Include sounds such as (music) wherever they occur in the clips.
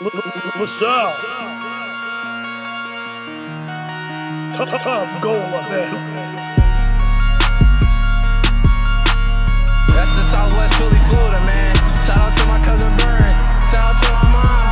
LaSalle. Top, top goal, my man. That's the Southwest Philly, Florida, man. Shout out to my cousin Burn. Shout out to my mom.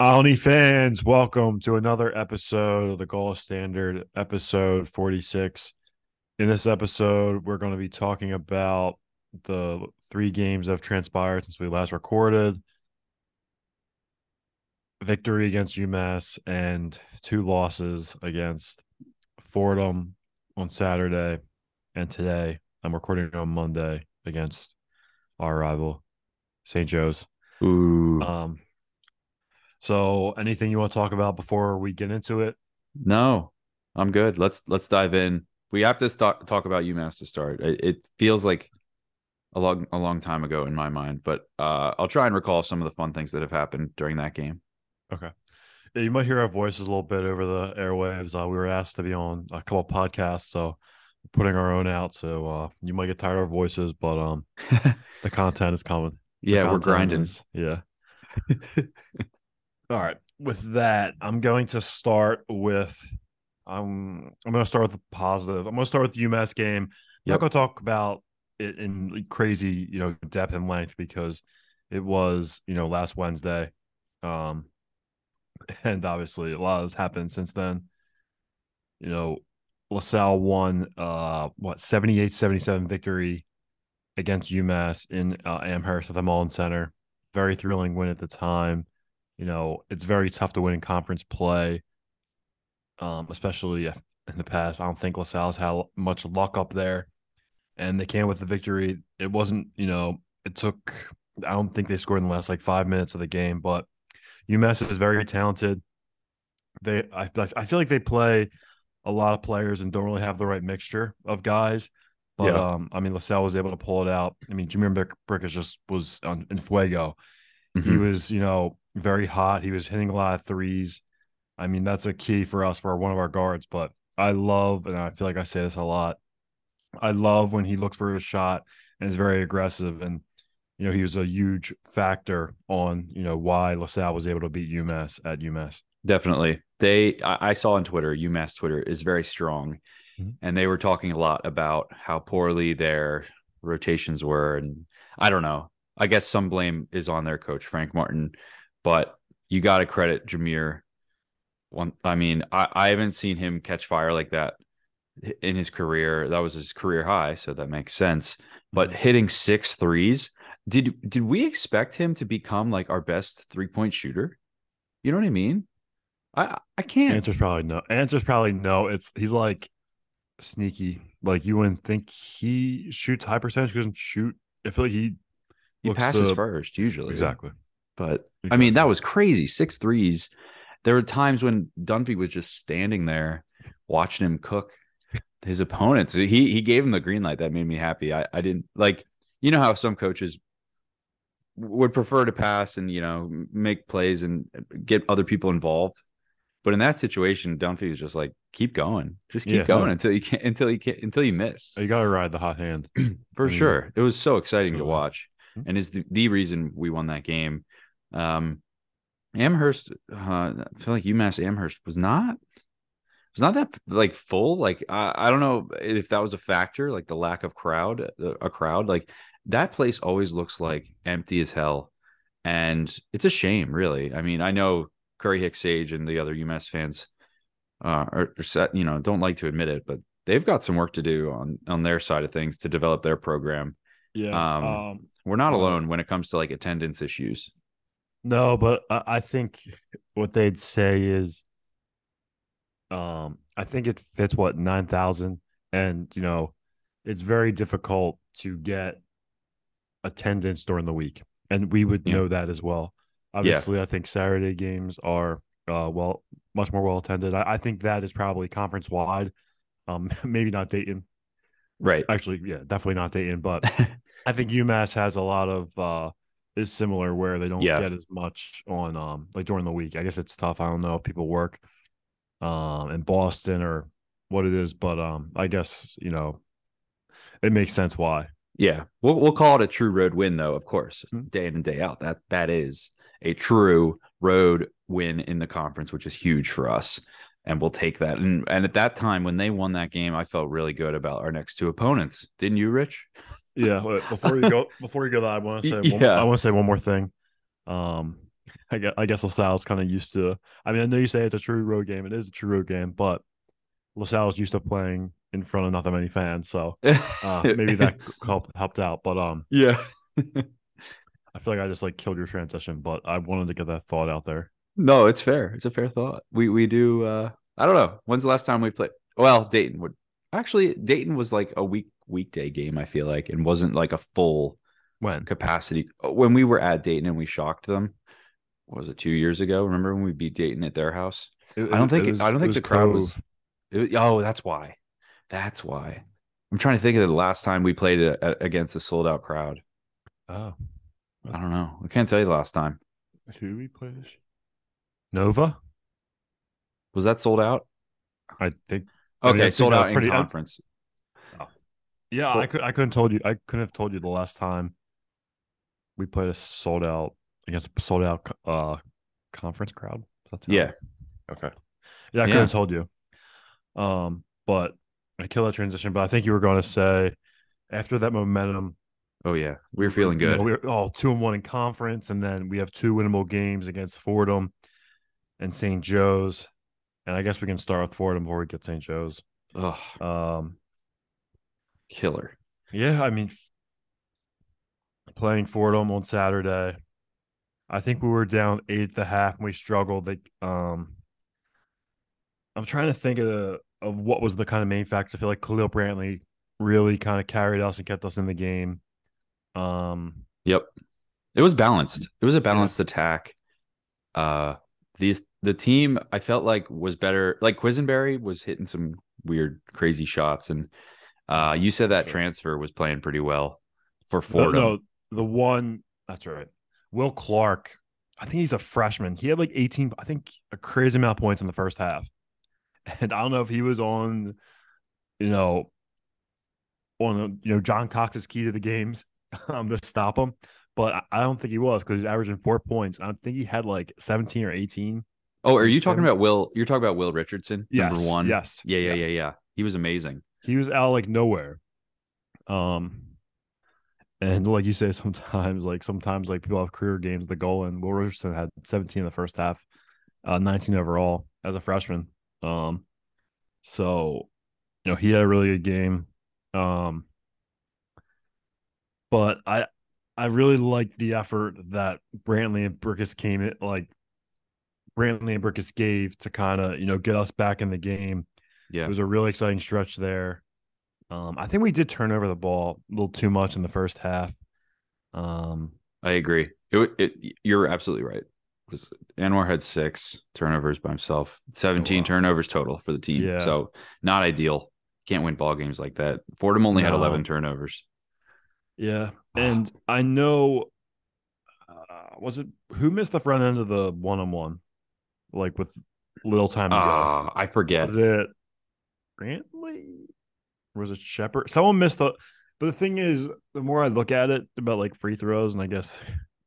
Olney fans, welcome to another episode of the Goal Standard, episode 46. In this episode, we're going to be talking about the three games that have transpired since we last recorded victory against UMass and two losses against Fordham on Saturday and today. I'm recording on Monday against our rival, St. Joe's. Ooh. Um, so anything you want to talk about before we get into it? No, I'm good. Let's let's dive in. We have to start talk about UMass to start. It, it feels like a long a long time ago in my mind, but uh, I'll try and recall some of the fun things that have happened during that game. Okay. Yeah, you might hear our voices a little bit over the airwaves. Uh, we were asked to be on a couple podcasts, so putting our own out. So uh, you might get tired of our voices, but um, (laughs) the content is coming. The yeah, we're grinding. is- yeah. (laughs) All right. With that, I'm going to start with um I'm going to start with the positive. I'm going to start with the UMass game. I'm Yep. not going to talk about it in crazy, you know, depth and length because it was, you know, last Wednesday. Um (laughs) and obviously a lot has happened since then. You know, LaSalle won uh what 78-77 victory against UMass in uh, Amherst at the Mullins Center. Very thrilling win at the time. You know, it's very tough to win in conference play, um, especially in the past. I don't think LaSalle's had much luck up there, and they came with the victory. It wasn't, you know, it took. I don't think they scored in the last like five minutes of the game, but UMass is very talented. They, I, I feel like they play a lot of players and don't really have the right mixture of guys. But Yeah. um, I mean, LaSalle was able to pull it out. I mean, Jhamir Brick, Brick just was on in fuego. He Mhm. was, you know, very hot. He was hitting a lot of threes. I mean, that's a key for us for one of our guards. But I love, and I feel like I say this a lot. I love when he looks for a shot and is very aggressive. And you know, he was a huge factor on you know why LaSalle was able to beat UMass at UMass. Definitely. They I, I saw on Twitter, UMass Twitter is very strong. Mhm. And they were talking a lot about how poorly their rotations were. And I don't know. I guess some blame is on their coach, Frank Martin, but you gotta credit Jhamir. One I mean, I, I haven't seen him catch fire like that in his career. That was his career high, so that makes sense. But mm-hmm. hitting six threes, did did we expect him to become like our best three point shooter? You know what I mean? I I can't. Answer's probably no. Answer's probably no. It's he's like sneaky. Like you wouldn't think he shoots high percentage. He doesn't shoot. I feel like he he passes to- first usually. exactly. But I mean, that was crazy. Six threes. There were times when Dunphy was just standing there watching him cook his opponents. He he gave him the green light. That made me happy. I, I didn't like you know how some coaches would prefer to pass and you know make plays and get other people involved. But in that situation, Dunphy was just like, keep going. Just keep Yeah. going until you can't, until you can't, until you miss. You got to ride the hot hand. (clears throat) For I mean, sure. It was so exciting to watch Mhm. and is the, the reason we won that game. Um, Amherst, uh, I feel like UMass Amherst was not was not that like full. Like I I don't know if that was a factor, like the lack of crowd, uh, a crowd. Like that place always looks like empty as hell, and it's a shame, really. I mean, I know Curry Hicks Cage and the other UMass fans uh, are, are set, you know, don't like to admit it, but they've got some work to do on on their side of things to develop their program. Yeah. Um, um, We're not alone when it comes to like attendance issues. No, but I, I think what they'd say is, um, I think it fits what nine thousand, and you know, it's very difficult to get attendance during the week, and we would Yeah. know that as well. Obviously, I think Saturday games are uh well much more well attended. I, I think that is probably conference wide. Um, (laughs) maybe not Dayton. Right. Actually, yeah, definitely not Dayton, but (laughs) I think UMass has a lot of uh is similar where they don't Yeah. get as much on um like during the week. I guess it's tough. I don't know if people work um in Boston or what it is, but um I guess you know it makes sense why. Yeah, we'll we'll call it a true road win, though. Of course, Mhm. day in and day out. That that is a true road win in the conference, which is huge for us, and we'll take that. And and at that time, when they won that game, I felt really good about our next two opponents. Didn't you, Rich? (laughs) Yeah. Before you go, before you go, that I want to say, one, Yeah. I want to say one more thing. Um, I guess I guess LaSalle's kind of used to. I mean, I know you say it's a true road game. It is a true road game, but LaSalle's used to playing in front of not that many fans, so uh, (laughs) maybe that helped helped out. But um, yeah. (laughs) I feel like I just like killed your transition, but I wanted to get that thought out there. no, it's fair. It's a fair thought. We we do. uh I don't know. When's the last time we played? Well, Dayton would actually. Dayton was like a week weekday game. I feel like, and wasn't like a full When? capacity oh, when we were at Dayton and we shocked them. what was it two years ago? Remember when we beat Dayton at their house? It- I don't think was- I don't think the crowd was. Oh, that's why. That's why. I'm trying to think of the last time we played a, a- against a sold out crowd. Oh, I don't know. I can't tell you the last time. who we played? Nova. Was that sold out? I think. I mean, Okay, I think sold that was out in pretty- I- conference. Yeah, So- I could. I couldn't told you. I couldn't have told you the last time we played a sold out against a sold out uh conference crowd. That's how- Yeah. Okay. Yeah, I Yeah. couldn't have told you. Um, but I killed that transition. But I think you were going to say after that momentum, Oh yeah, we were feeling you know, good. we were oh two and one in conference, and then we have two winnable games against Fordham and St. Joe's. And I guess we can start with Fordham before we get St. Joe's. Oh, Um, killer. Yeah, I mean, playing Fordham on Saturday, I think we were down eight at the half and we struggled. Like, um, I'm trying to think of of what was the kind of main factor. I feel like Khalil Brantley really kind of carried us and kept us in the game. Um, Yep. It was balanced. It was a balanced attack. Uh the the team I felt like was better. Like Quisenberry was hitting some weird, crazy shots. And uh you said that Sure. transfer was playing pretty well for no, Fordham. no, the one that's right. Will Clark, I think he's a freshman. He had like 18, I think a crazy amount of points in the first half. (laughs) And I don't know if he was on, you know, on you know John Cox's key to the games (laughs) um, to stop him, but I- I don't think he was because he's averaging four points. I think he had like 17 or 18. Oh, are you talking about Will? You're talking about Will Richardson, Yes, number one. yes, Yeah, yeah, yeah. yeah. He was amazing. He was out like nowhere. Um, and like you say, (laughs) sometimes like sometimes like people have career games. The goal and Will Richardson had 17 in the first half, uh, 19 overall as a freshman. Um, so you know he had a really good game. Um, but I I really liked the effort that Brantley and Brickus came in like Brantley and Brickus gave to kind of you know get us back in the game. Yeah. It was a really exciting stretch there. Um, I think we did turn over the ball a little too much in the first half. Um, I agree. It, it you're absolutely right. It was Anwar had six turnovers by himself, 17 wow. turnovers total for the team. Yeah. So not ideal. Can't win ball games like that. Fordham only had 11 turnovers. yeah, and I know, uh, was it who missed the front end of the one on one, like with little time to go? Ah, I forget. Was it Brantley? Or was it Shepard? Someone missed the. But the thing is, the more I look at it about like free throws, and I guess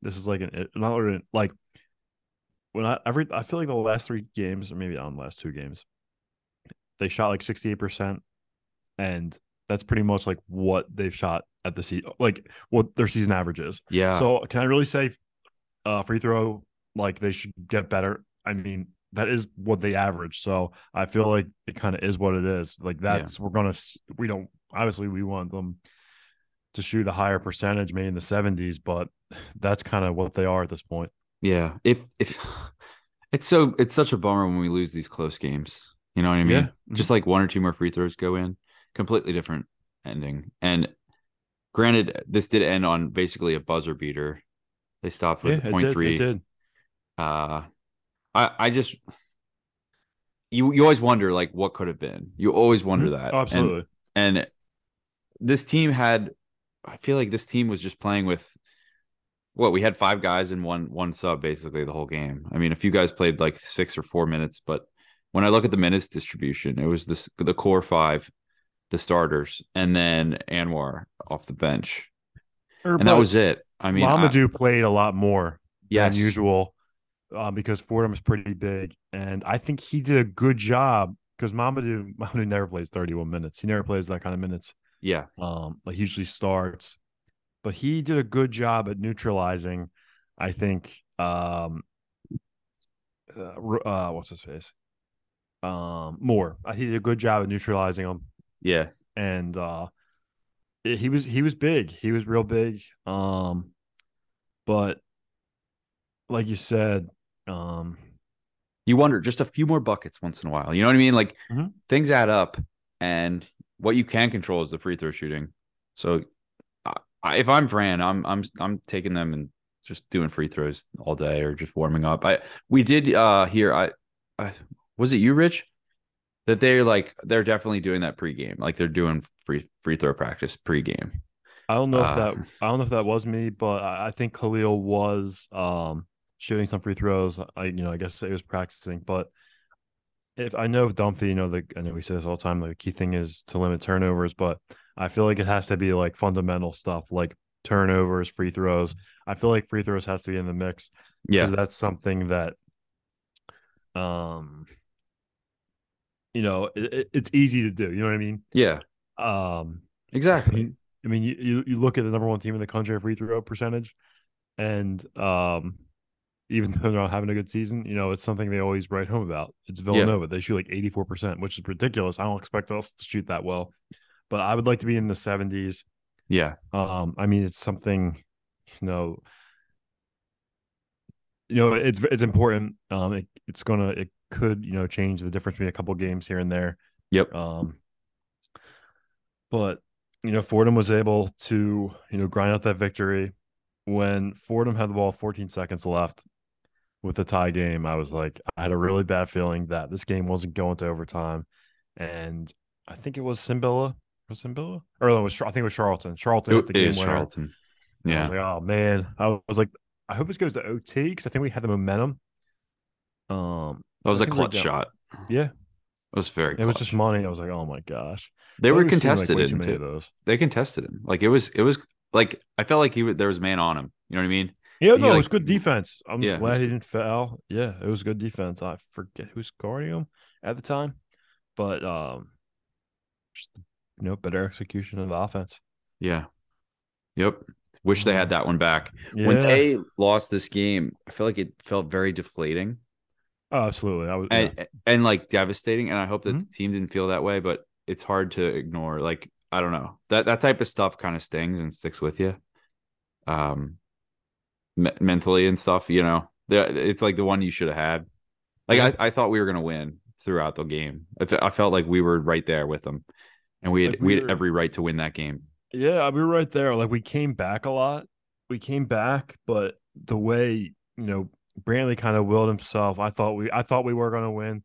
this is like an not like when I every I feel like the last three games, or maybe on the last two games, they shot like sixty eight percent, and that's pretty much like what they've shot at the season, like what their season average is. Yeah. So can I really say uh free throw like they should get better? I mean, that is what they average. So I feel like it kind of is what it is. Like Yeah. that's we're gonna we don't obviously we want them to shoot a higher percentage, maybe in the seventies, but that's kind of what they are at this point. yeah. If if (sighs) it's so it's such a bummer when we lose these close games. You know what I mean? Yeah. Just like one or two more free throws go in, completely different ending. And granted, this did end on basically a buzzer beater. They stopped with yeah, point did. three. It did. uh i i just you you always wonder like what could have been you always wonder Mhm. that absolutely. and, and this team had i feel like this team was just playing with what we had five guys and one one sub basically the whole game. I mean, a few guys played like six or four minutes, but when I look at the minutes distribution, it was this the core five, the starters, and then Anwar off the bench, and that was it. I mean, I- Mamadou played a lot more yes, than usual uh, because Fordham is pretty big, and I think he did a good job because Mamadou (laughs) Mamadou never plays 31 minutes. He never plays that kind of minutes. yeah, Um, like he usually starts, but he did a good job at neutralizing. I think. Um, uh, uh what's his face? Um, Moore. Uh, He did a good job at neutralizing him yeah, and uh he was he was big he was real big um but like you said um you wonder just a few more buckets once in a while. You know what I mean? Like Mhm. things add up, and what you can control is the free throw shooting. So, I, I, if I'm Fran, I'm I'm I'm taking them and just doing free throws all day or just warming up. I we did uh here. I, I was it you, Rich, that they're like they're definitely doing that pregame, like they're doing free free throw practice pregame. i don't know if that i don't know if that was me but I think khalil was um shooting some free throws i you know i guess he was practicing but if i know Dunphy, you know the i know we say this all the time Like the key thing is to limit turnovers but i feel like it has to be like fundamental stuff like turnovers free throws. I feel like free throws has to be in the mix Yeah, because that's something that um you know it, it- it's easy to do you know what i mean? Yeah, um i exactly. mean i mean you, you you look at the number one team in the country free throw percentage and um even (laughs) though they're not having a good season you know it's something they always write home about. It's villanova. They shoot like 84% which is ridiculous. I don't expect us to shoot that well but i would like to be in the 70s Yeah, um, I mean, it's something, you know, you know, it's it's important. Um, it, it's gonna, it could, you know, change the difference between a couple games here and there. yep, Um, but you know, Fordham was able to, you know, grind out that victory. When Fordham had the ball 14 seconds left with the tie game. I was like, I had a really bad feeling that this game wasn't going to overtime, and I think it was Tsimbila. Was Tsimbila? Or no, it was I think it was Charlton. Charlton it game is winner. Charlton. I Yeah, was like, oh man. I was like, I hope this goes to OT because I think we had the momentum. Um, that was a clutch shot. Yeah, It was very. it was just money. I was like, oh my gosh. They But were like, contested way in too many of too. those. They contested him. Like it was, it was like I felt like he was, there was man on him. You know what I mean? Yeah, no, it was good defense. I'm Yeah, just glad he didn't foul. Yeah, it was good defense. I forget who's guarding him at the time, but um, just you know, better execution of the offense. Yeah. Yep. Wish they had that one back. Yeah, When they lost this game, I feel like it felt very deflating oh, absolutely. I was. yeah. and and like devastating. And I hope that Mhm. the team didn't feel that way, but it's hard to ignore. Like I don't know that that type of stuff kind of stings and sticks with you, um, me- mentally and stuff. You know, it's like the one you should have had. Like I, I thought we were gonna win throughout the game. I, fe- I felt like we were right there with them, and we had Like, we, we had were- every right to win that game. Yeah, we were right there. Like we came back a lot. We came back, but the way you know Brantley kind of willed himself, I thought we, I thought we were going to win.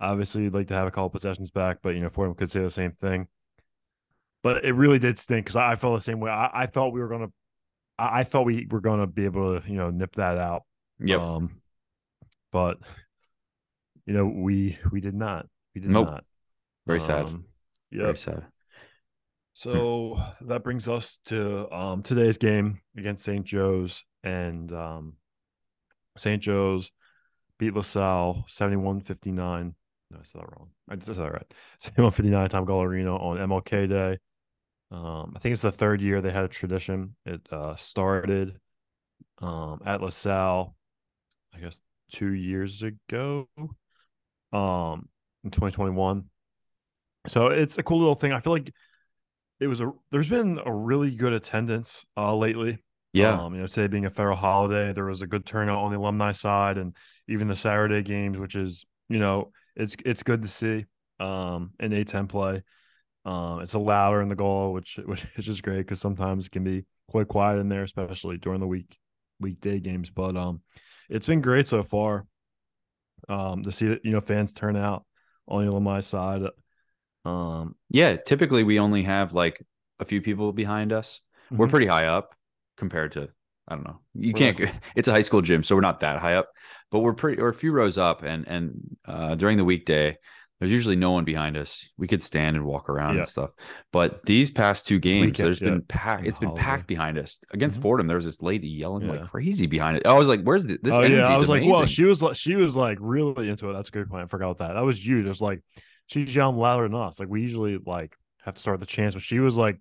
Obviously, you'd like to have a couple possessions back, but you know Fordham could say the same thing. But it really did stink because I, I felt the same way. I, I thought we were going to, I, I thought we were going to be able to you know nip that out. Yep. Um, but you know we we did not. We did Nope. not. Very sad. Um, Very sad. So that brings us to um, today's game against St. Joe's, and um, St. Joe's beat LaSalle 71 59. No, I said that wrong. I said that right. (laughs) 71 59 Tom Gola Arena on MLK Day. Um, I think it's the third year they had a tradition. It uh, started um, at LaSalle, I guess, two years ago um, in 2021. So it's a cool little thing. I feel like it was a there's been a really good attendance uh lately. Yeah. Um, you know, today being a federal holiday, there was a good turnout on the alumni side and even the Saturday games, which is, you know, it's it's good to see um in A10 play. Um it's a louder in the goal, which (laughs) which is just great because sometimes it can be quite quiet in there, especially during the week weekday games. But um it's been great so far. Um to see that you know fans turn out on the alumni side. Um Yeah, typically we only have like a few people behind us. We're Mhm. pretty high up compared to I don't know. You We're can't. like- (laughs) It's a high school gym, so we're not that high up, but we're pretty. We're a few rows up, and and uh, during the weekday, there's usually no one behind us. We could stand and walk around Yeah. and stuff. But these past two games, Weekend, there's yeah, been packed. It's been packed behind us against Mhm. Fordham. There was this lady yelling Yeah. like crazy behind it. I was like, "Where's the, this oh energy?" yeah, I was like, amazing. well, she was like, she was like really into it. That's a good point. I forgot that. That was you. Just like she's yelling louder than us. Like we usually like have to start the chance, but she was like,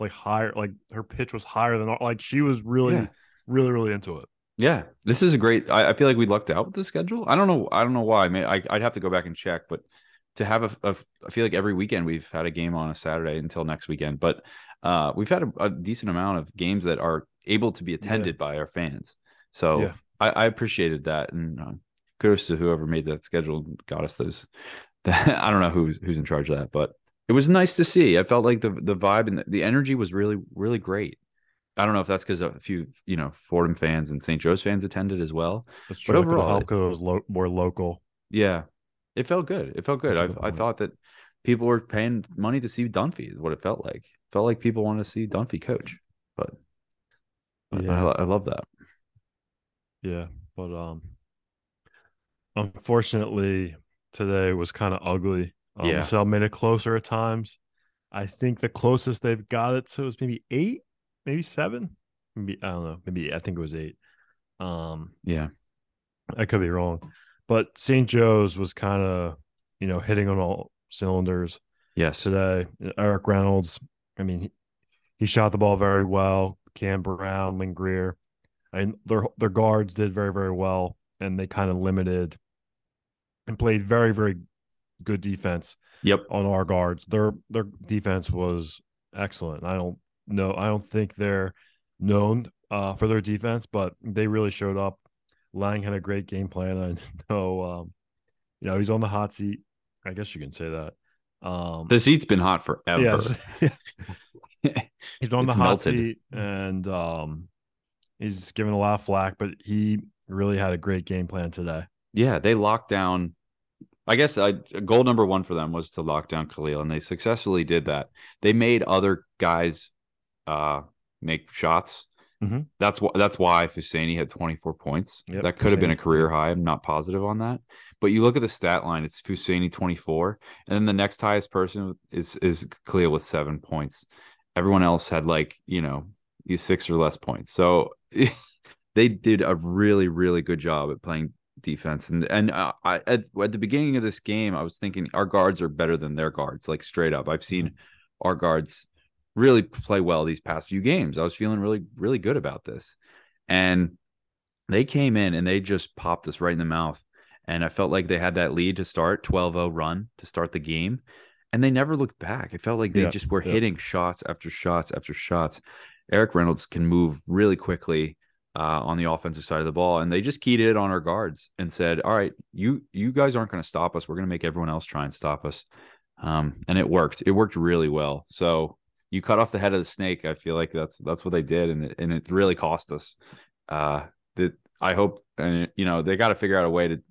like higher. Like her pitch was higher than like she was really, really, really into it. Yeah, this is a great. I, I feel like we lucked out with the schedule. I don't know. I don't know why. I mean, I, I'd have to go back and check, but to have a, a, I feel like every weekend we've had a game on a Saturday until next weekend. But uh, we've had a, a decent amount of games that are able to be attended by our fans. So Yeah. I, I appreciated that, and uh, kudos to whoever made that schedule, and got us those. (laughs) I don't know who's who's in charge of that, but it was nice to see. I felt like the the vibe and the, the energy was really really great. I don't know if that's because a few you know Fordham fans and St. Joe's fans attended as well. That's But true. It could've overall, it was lo- more local. Yeah, it felt good. It felt good. That's I I thought that people were paying money to see Dunphy. Is what it felt like. felt like people wanted to see Dunphy coach, but I- Yeah. I, I love that. Yeah, but um, unfortunately, today was kind of ugly. Um, Yeah. LaSalle made it closer at times. I think the closest they've got it to was maybe eight, maybe seven, maybe I don't know, maybe I think it was eight. Um, Yeah, I could be wrong, but St. Joe's was kind of you know hitting on all cylinders yes, today. Erik Reynolds, I mean, he, he shot the ball very well. Cam Brown, Lynn Greer, and their their guards did very very well, and they kind of limited and played very very good defense yep. on our guards. Their their defense was excellent. I don't know. I don't think they're known uh, for their defense, but they really showed up. Lange had a great game plan. (laughs) I know, um, you know, he's on the hot seat. I guess you can say that. Um, The seat's been hot forever. yes, (laughs) he's on the hot melted. seat, and um, he's given a lot of flack, but he really had a great game plan today. Yeah, they locked down. I guess I, goal number one for them was to lock down Khalil, and they successfully did that. They made other guys uh, make shots. Mhm. That's why. That's why Fousseyni had 24 points. Yep, that could have been a career high. I'm not positive on that, but you look at the stat line. It's Fousseyni 24, and then the next highest person is is Khalil with seven points. Everyone else had like you know six or less points. So (laughs) they did a really really good job at playing defense and and uh, I at, at the beginning of this game I was thinking our guards are better than their guards like straight up I've seen our guards really play well these past few games I was feeling really really good about this and they came in and they just popped us right in the mouth and I felt like they had that lead to start 12-0 run to start the game and they never looked back it felt like they Yeah, just were yeah. hitting shots after shots after shots Erik Reynolds can move really quickly uh, on the offensive side of the ball, and they just keyed it on our guards and said, "All right, you you guys aren't going to stop us. We're going to make everyone else try and stop us." Um, and it worked. It worked really well. So you cut off the head of the snake. I feel like that's that's what they did, and it, and it really cost us. Uh, that I hope, and you know, they got to figure out a way to.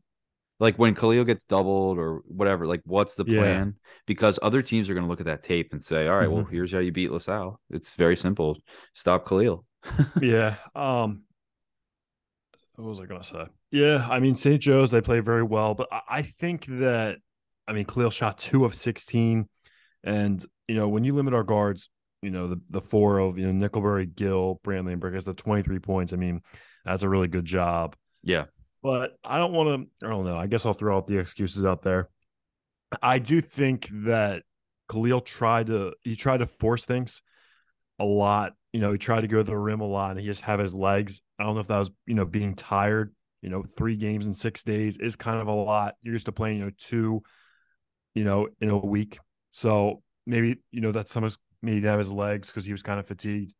Like when Khalil gets doubled or whatever, like what's the Yeah. plan? Because other teams are going to look at that tape and say, "All right, well, Mhm. here's how you beat LaSalle. It's very simple. Stop Khalil." (laughs) yeah. Um what was I gonna say? Yeah, I mean St. Joe's they play very well, but I, I think that I mean Khalil shot two of sixteen. And you know, when you limit our guards, you know, the, the four of you know, Nickelberry, Gill, Brantley, and Brickus, the 23 points. I mean, that's a really good job. Yeah. But I don't want to, I don't know. I guess I'll throw out the excuses out there. I do think that Khalil tried to he tried to force things a lot. You know, he tried to go to the rim a lot and he just have his legs. I don't know if that was, you know, being tired. You know, three games in six days is kind of a lot. You're used to playing, you know, two, you know, in a week. So maybe, you know, that's some of his maybe have his legs because he was kind of fatigued.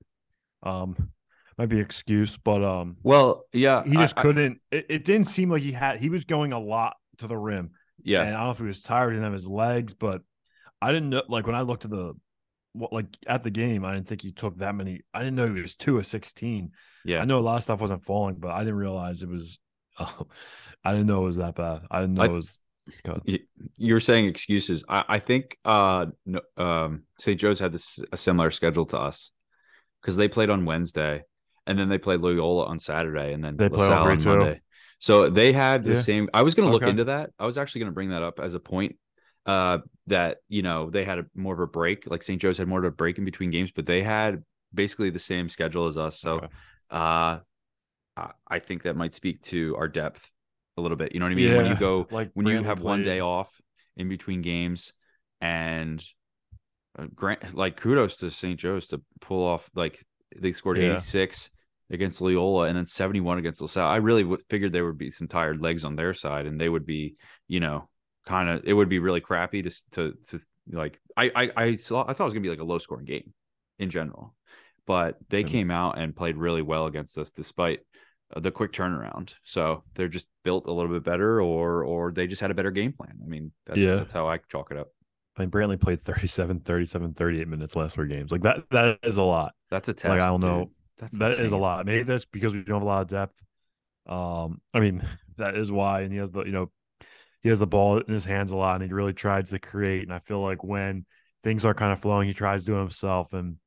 Um, might be an excuse, but um Well, yeah, he just I- I- couldn't it, it didn't seem like he had he was going a lot to the rim. yeah, And I don't know if he was tired, didn't have his legs, but I didn't know like when I looked at the what like at the game, I didn't think he took that many. I didn't know he was two of sixteen. yeah. I know a lot of stuff wasn't falling, but I didn't realize it was uh, (laughs) I didn't know it was that bad. I didn't know I- it was You're saying excuses. I, I think uh, no, um, St. Joe's had this a similar schedule to us because they played on Wednesday, and then they played Loyola on Saturday, and then They play all LaSalle three on too? Monday. So they had the Yeah. same. I was going to look Okay. into that. I was actually going to bring that up as a point. Uh, that you know they had a more of a break. Like St. Joe's had more of a break in between games, but they had basically the same schedule as us. So, Okay. uh, I think that might speak to our depth a little bit. You know what I mean? When you go (laughs) like when you have one day off in between games and uh, grant like kudos to St. Joe's to pull off like they scored Yeah. 86 against Loyola and then 71 against LaSalle. I really w- figured there would be some tired legs on their side and they would be, you know, kind of it would be really crappy to to to like I I I saw I thought it was going to be like a low scoring game in general. But they And- came out and played really well against us despite the quick turnaround. So they're just built a little bit better or or they just had a better game plan. I mean, that's Yeah. that's how I chalk it up. I mean, Brantley played 37, 37, 38 minutes last three games. Like that, that is a lot. That's a test. Like, I don't know. dude. That's That is a lot. Maybe that's because we don't have a lot of depth. Um, I mean, (laughs) that is why, and he has the, you know, he has the ball in his hands a lot, and he really tries to create. And I feel like when things are kind of flowing, he tries to do it himself. And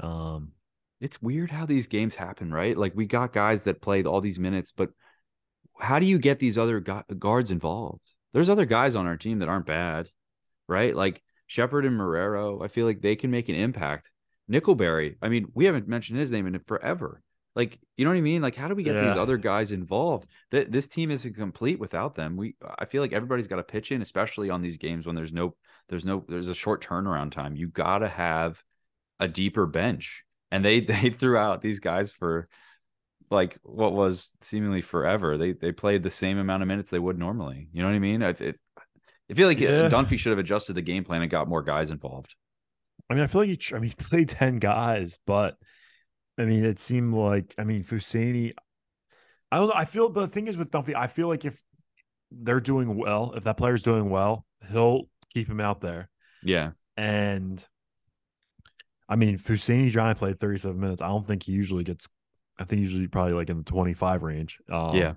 um, It's weird how these games happen, right? Like we got guys that played all these minutes, but how do you get these other gu- guards involved? There's other guys on our team that aren't bad, right? Like Shepard and Marrero. I feel like they can make an impact. Nickelberry. I mean, we haven't mentioned his name in forever. Like, you know what I mean? Like, how do we get these other guys involved? That this team isn't complete without them. We, I feel like everybody's got to pitch in, especially on these games when there's no, there's no, there's a short turnaround time. You got to have a deeper bench, and they (laughs) they threw out these guys for like what was seemingly forever. They they played the same amount of minutes they would normally. You know what I mean? I, I, I feel like uh, Yeah. Dunphy should have adjusted the game plan and got more guys involved. I mean, I feel like he, I mean, (laughs) he played 10 guys, but I mean, it seemed like, I mean, Fousseyni, I don't know. I feel, but the thing is with Dunphy, I feel like if they're doing well, if that player's doing well, he'll keep him out there. Yeah, And I mean, Fousseyni John played 37 minutes. I don't think he usually gets, I think usually probably like in the 25 range. Um, yeah.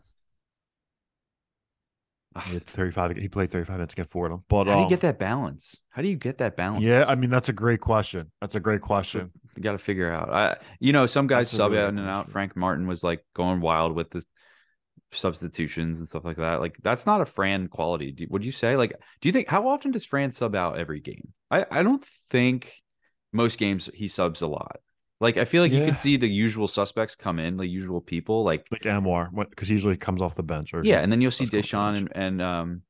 he 35. He played 35 minutes against Fordham. But How do you um, get that balance? How do you get that balance? Yeah, I mean, that's a great question. That's a great question. you got to figure out. I, you know, some guys That's sub really in good and out. Frank Martin was like going wild with the substitutions and stuff like that. Like that's not a Fran quality. Do, would you say? Like, do you think how often does Fran sub out every game? I I don't think most games he subs a lot. Like I feel like you Yeah. can see the usual suspects come in, the usual people. Like Like Anwar, because he usually comes off the bench. Or yeah, and then you'll see Let's Daeshon and, and um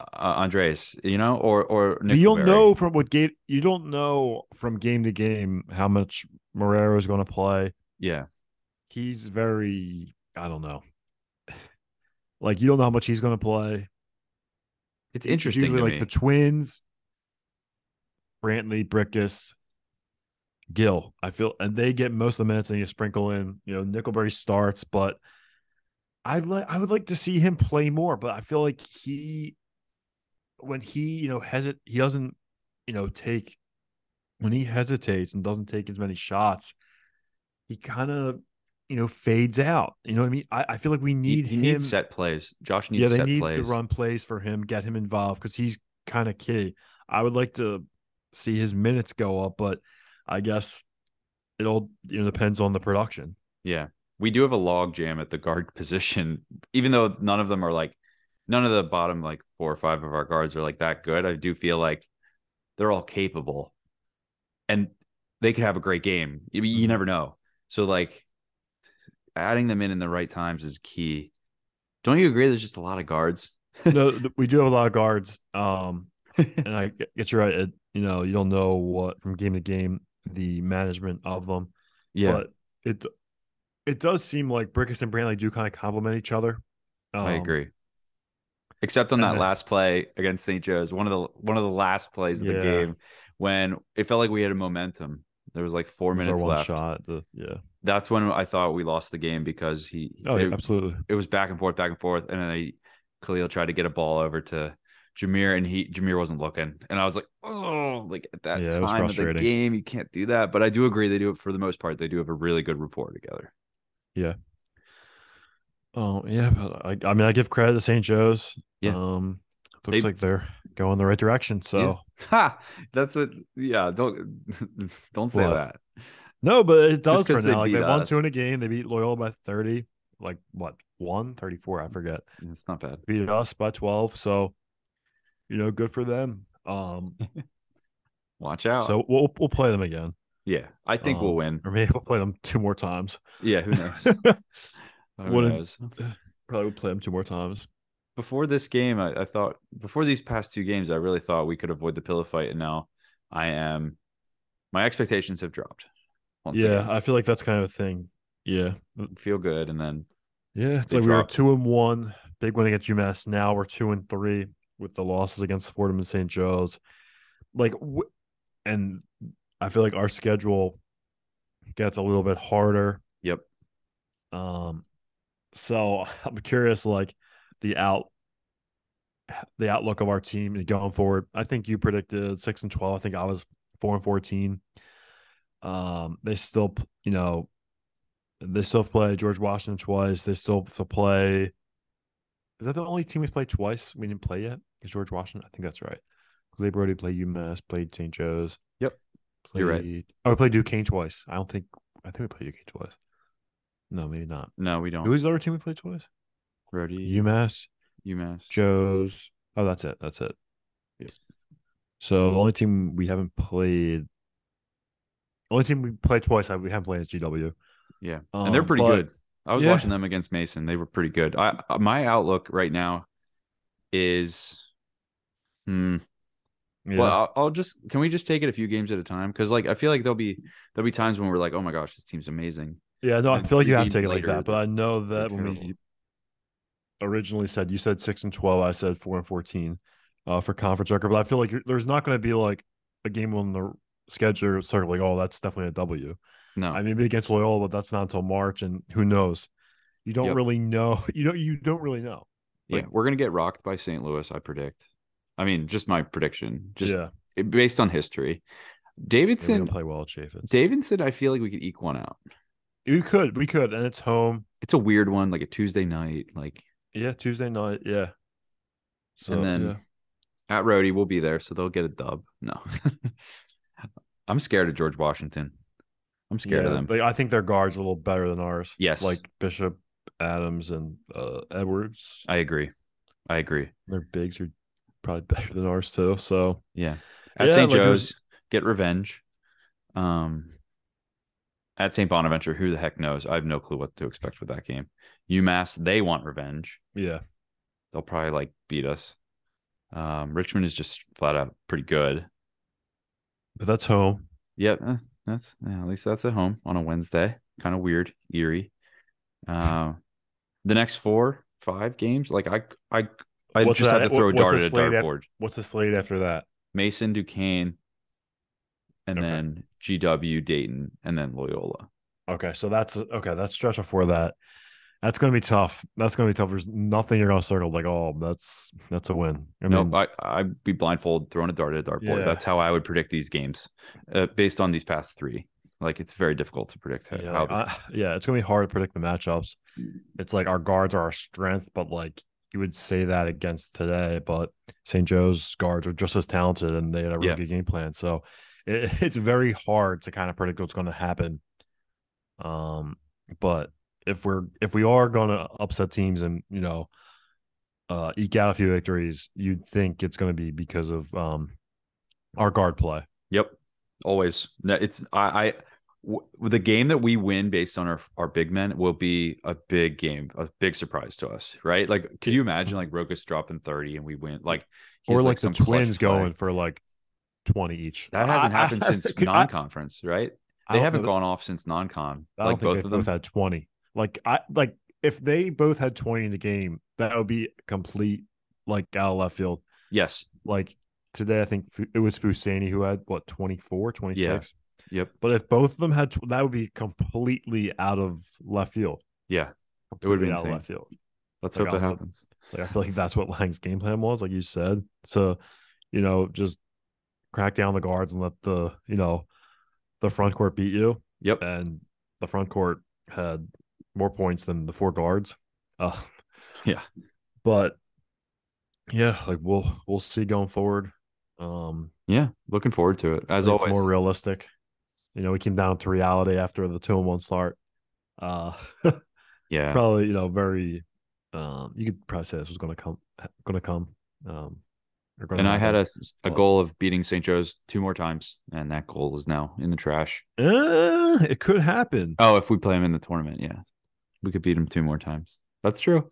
uh, Andres, you know, or or But you don't know from what game you don't know from game to game how much Marrero is going to play. Yeah, He's very I don't know. (laughs) Like you don't know how much he's going to play. it's It's interesting. usually to like me. the twins, Brantley, Brickus, Gill. I feel, and they get most of the minutes, and you sprinkle in, you know, Nickelberry starts, but I like I would like to see him play more, but I feel like he, when he, you know, hesit, he doesn't, you know, take when he hesitates and doesn't take as many shots, he kind of, you know, fades out. You know what I mean? I, I feel like we he, need he him. needs set plays. Josh needs Yeah, they set need plays. to run plays for him, get him involved because he's kind of key. I would like to see his minutes go up, but I guess it all you know depends on the production. Yeah. We do have a log jam at the guard (laughs) position, even though none of them are like none of the bottom like four or five of our guards are like that good. I do feel like they're all capable and they could have a great game. You, you Mhm. never know. So like adding them in in the right times is key. Don't you agree? There's just a lot of guards. (laughs) no, we do have a lot of guards, um, (laughs) and I get you right. It, you know, you don't know what from game to game the management of them, yeah, but it it does seem like Brickus and Brantley do kind of complement each other. I Um, agree. Except on that then- last play against St. Joe's, one of the one of the last plays of the game when it felt like we had a momentum. There was like four was minutes left. shot. the- yeah. That's when I thought we lost the game because he Oh, it, yeah, absolutely. it was back and forth, back and forth, and then I, Khalil tried to get a ball over to Jhamir, and he Jhamir wasn't looking, and I was like, oh, like at that Yeah, time of the game, you can't do that. But I do agree they do it for the most part. They do have a really good rapport together. Yeah. Oh yeah, but I, I mean, I give credit to St. Joe's. Yeah. Um, looks They- like they're going the right direction. So (laughs) Ha! That's what. Yeah. Don't (laughs) don't say What? that. No, but it does for 'cause they now. Like they won two in a game. They beat Loyola by 30. Like what? One? 34, I forget. It's not bad. Beat us by 12. So, you know, good for them. Um, (laughs) Watch out. so we'll we'll play them again. yeah, I think we'll Um, win. Or maybe we'll play them two more times. Yeah, who knows? (laughs) Who knows? Probably would play them two more times. Before this game, I, I thought before these past two games, I really thought we could avoid the pillow fight, and now I am. My expectations have dropped. Yeah, again. I feel like that's kind of a thing. Yeah. feel good, and then Yeah, it's like we were two and one, big win against UMass. Now we're two and three with the losses against Fordham and St. Joe's. Like, w- and I feel like our schedule gets a little bit harder. yep, Um, so (laughs) I'm curious, like the out, the outlook of our team going forward. I think you predicted six and twelve. I think I was four and fourteen. Um, they still, you know, they still play George Washington twice. They still play. Is that the only team we've played twice? We didn't play yet. Is George Washington? I think that's right. Clay Rhody played UMass, played St. Joe's. Yep. Played, You're right. Oh, we played Duquesne twice. I don't think. I think we played Duquesne twice. No, maybe not. no, we don't. Who's the other team we played twice? Rhody, UMass, UMass. Joe's. Oh, that's it. That's it. Yeah. So the only team we haven't played, only team we played twice we haven't played is GW. Yeah, and they're Um, pretty but- good. I was yeah. watching them against Mason. They were pretty good. I uh, my outlook right now is, hmm. Yeah. Well, I'll, I'll just can we just take it a few games at a time? Because like I feel like there'll be there'll be times when we're like, oh my gosh, this team's amazing. yeah. No, I feel like you have to take it like that. But I know that when terrible. we originally said you said six and twelve, I said four and fourteen uh, for conference record. But I feel like you're, there's not going to be like a game on the schedule sort of like, oh, that's definitely a W. No, I mean, maybe against Loyola, but that's not until March, and who knows? You don't Yep. really know. (laughs) You know, you don't really know. yeah, we're gonna get rocked by St. Louis. I predict. I mean, just my prediction, just yeah, eh, based on history. Davidson, don't play well at Chaifetz. Davidson, I feel like we could eke one out. We could, we could, and it's home. It's a weird one, like a Tuesday night, like Yeah, Tuesday night. Yeah. So And then- yeah. at Rhody, we'll be there, so they'll get a dub. No, (laughs) I'm scared of George Washington. I'm scared yeah, of them. they- I think their guards a little better than ours. Yes. like Bishop, Adams, and uh, Edwards. I agree. I agree. Their bigs are probably (laughs) better than ours too. So Yeah. At Yeah, St. like, Joe's, get revenge. Um at St. Bonaventure, who the heck knows? I have no clue what to expect with that game. UMass, they want revenge. yeah, They'll probably like beat us. Um, Richmond is just flat out pretty good. but that's home. Yeah, eh, that's yeah, at least that's at home on a Wednesday. Kind of weird, eerie. Uh, the next four, five games, like I, I, I What's just that- had to throw a dart at a dartboard. What's the slate after that? Mason, Duquesne, and Okay. then GW, Dayton, and then Loyola. Okay, so that's okay. That's stretch before that. That's gonna be tough. That's gonna be tough. There's nothing you're gonna circle like, oh, that's that's a win. I nope, mean, I, I'd be blindfold throwing a dart at a dartboard. Yeah. That's how I would predict these games, uh, based on these past three. Like it's very difficult to predict how, yeah, how this. I- yeah, it's gonna be hard to predict the matchups. It's like our guards are our strength, but like you would say that against today, but St. Joe's guards are just as talented and they had a really Yeah. good game plan. So it, (laughs) it's very hard to kind of predict what's going to happen. Um, but if we're if we are going to upset teams and you know uh eke out a few victories, you'd think it's going to be because of um our guard play. Yep, always. It's I, I w- the game that we win based on our our big men will be a big game, a big surprise to us, right? Like, could you imagine like Rokas dropping thirty and we win? Like, he's or like, some the twins going for like 20 each. That hasn't I- I- happened since (laughs) I- non-conference, right? They haven't gone off since non-con. I Like both of them. both had 20. Like I like if they both had 20 in the game, that would be complete like out of left field. Yes. Like today, I think it was Fousseyni who had what 24, 26. Yep. But if both of them had, that would be completely out of left field. Yeah. It would be Completely out of left field. Let's Like, hope it happens. Like I feel like that's what Lange's game plan was, like you said. So, you know, just crack down the guards and let the you know the front court beat you. Yep. And the front court had more points than the four guards. Uh, (laughs) Yeah. but yeah, like we'll we'll see going forward. Um, Yeah. Looking forward to it. As always. more realistic. You know, we came down to reality after the two and one start. Uh, (laughs) Yeah. probably you know very. Um, you could probably say this was going to come, going to come. Um, And I had a, a goal of beating St. Joe's two more times, and that goal is now in the trash. Uh, it could happen. Oh, if we play him in the tournament, yeah, we could beat him two more times. That's true.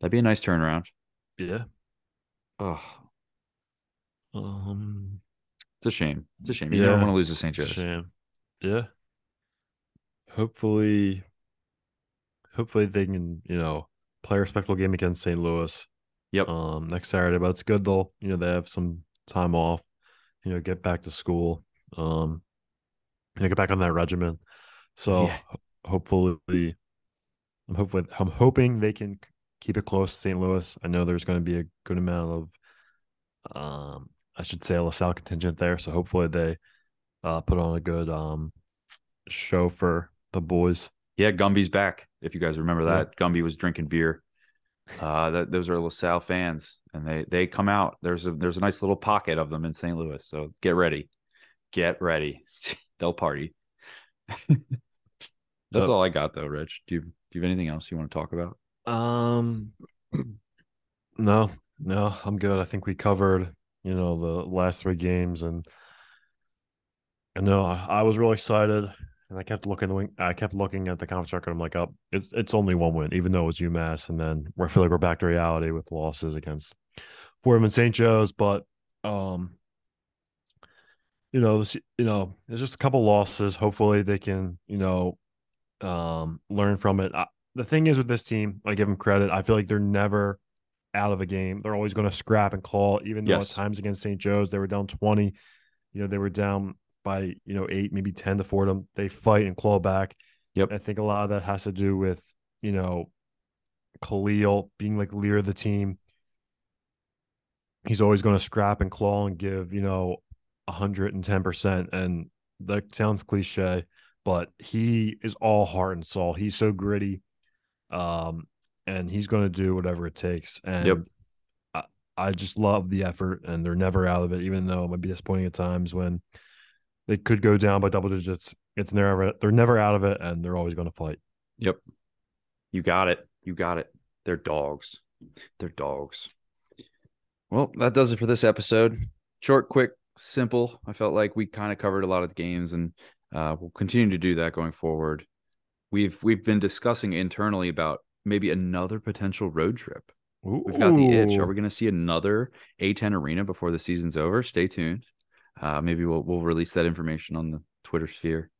That'd be a nice turnaround. Yeah. Oh, Um, it's a shame. It's a shame. You don't want to lose to St. Joe's. shame. Yeah. Hopefully, hopefully they can you know play a respectable game against St. Louis. Yep. Um, next Saturday, but it's good though. You know they have some time off. You know, get back to school. Um, you know, get back on that regimen. So Yeah. ho- hopefully, I'm hopefully I'm hoping they can keep it close to St. Louis. I know there's going to be a good amount of, um, I should say, a LaSalle contingent there. So hopefully they uh, put on a good um show for the boys. Yeah, Gumby's back. If you guys remember Yeah. that, Gumby was drinking beer. Uh, that those are LaSalle fans, and they they come out. There's a there's a nice little pocket of them in St. Louis. So get ready, get ready. (laughs) They'll party. (laughs) That's Uh, all I got though, Rich. Do you do you have anything else you want to talk about? Um, (clears throat) no, no, I'm good. I think we covered, you know, the last three games, and and no, I, I was really excited, and I kept looking. the, I kept looking at the conference record. I'm like, up, oh, it's it's only one win, even though it was UMass, and then we feel like we're back to reality with losses against Fordham and St. Joe's, but um. You know, this, you know, there's just a couple losses. Hopefully, they can, you know, um, learn from it. I, the thing is with this team, I give them credit. I feel like they're never out of a game. They're always going to scrap and claw, even though Yes. at times against St. Joe's they were down 20. You know, they were down by, you know, eight, maybe 10 to Fordham. They fight and claw back. Yep. I think a lot of that has to do with, you know, Khalil being like leader of the team. He's always going to scrap and claw and give, you know, 110%. And that sounds cliche, but he is all heart and soul. He's so gritty. Um, and he's going to do whatever it takes. And Yep. I, I just love the effort, and they're never out of it, even though it might be disappointing at times when they could go down by double digits. It's never they're never out of it, and they're always going to fight. Yep. You got it. You got it. They're dogs. They're dogs. Well, that does it for this episode. Short, quick, simple. I felt like we kind of covered a lot of the games and uh, we'll continue to do that going forward. We've we've been discussing internally about maybe another potential road trip. We've got the itch. Are we going to see another A10 arena before the season's over? Stay tuned. Uh, maybe we'll we'll release that information on the Twitter sphere,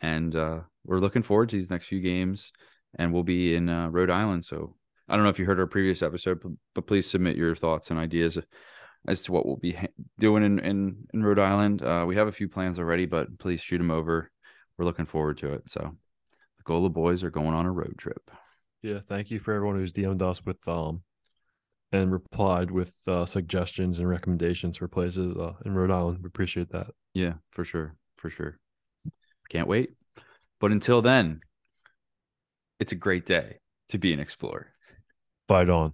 and uh, we're looking forward to these next few games. And we'll be in uh, Rhode Island. So I don't know if you heard our previous episode, but, but please submit your thoughts and ideas as to what we'll be ha- doing in in, in Rhode Island. Uh, we have a few plans already, but please shoot them over. We're looking forward to it. So the Gola boys are going on a road trip. Yeah, thank you for everyone who's DM'd us with um and replied with uh, suggestions and recommendations for places uh, in Rhode Island. We appreciate that. Yeah, for sure. For sure. Can't wait. But until then, it's a great day to be an explorer. Fight on.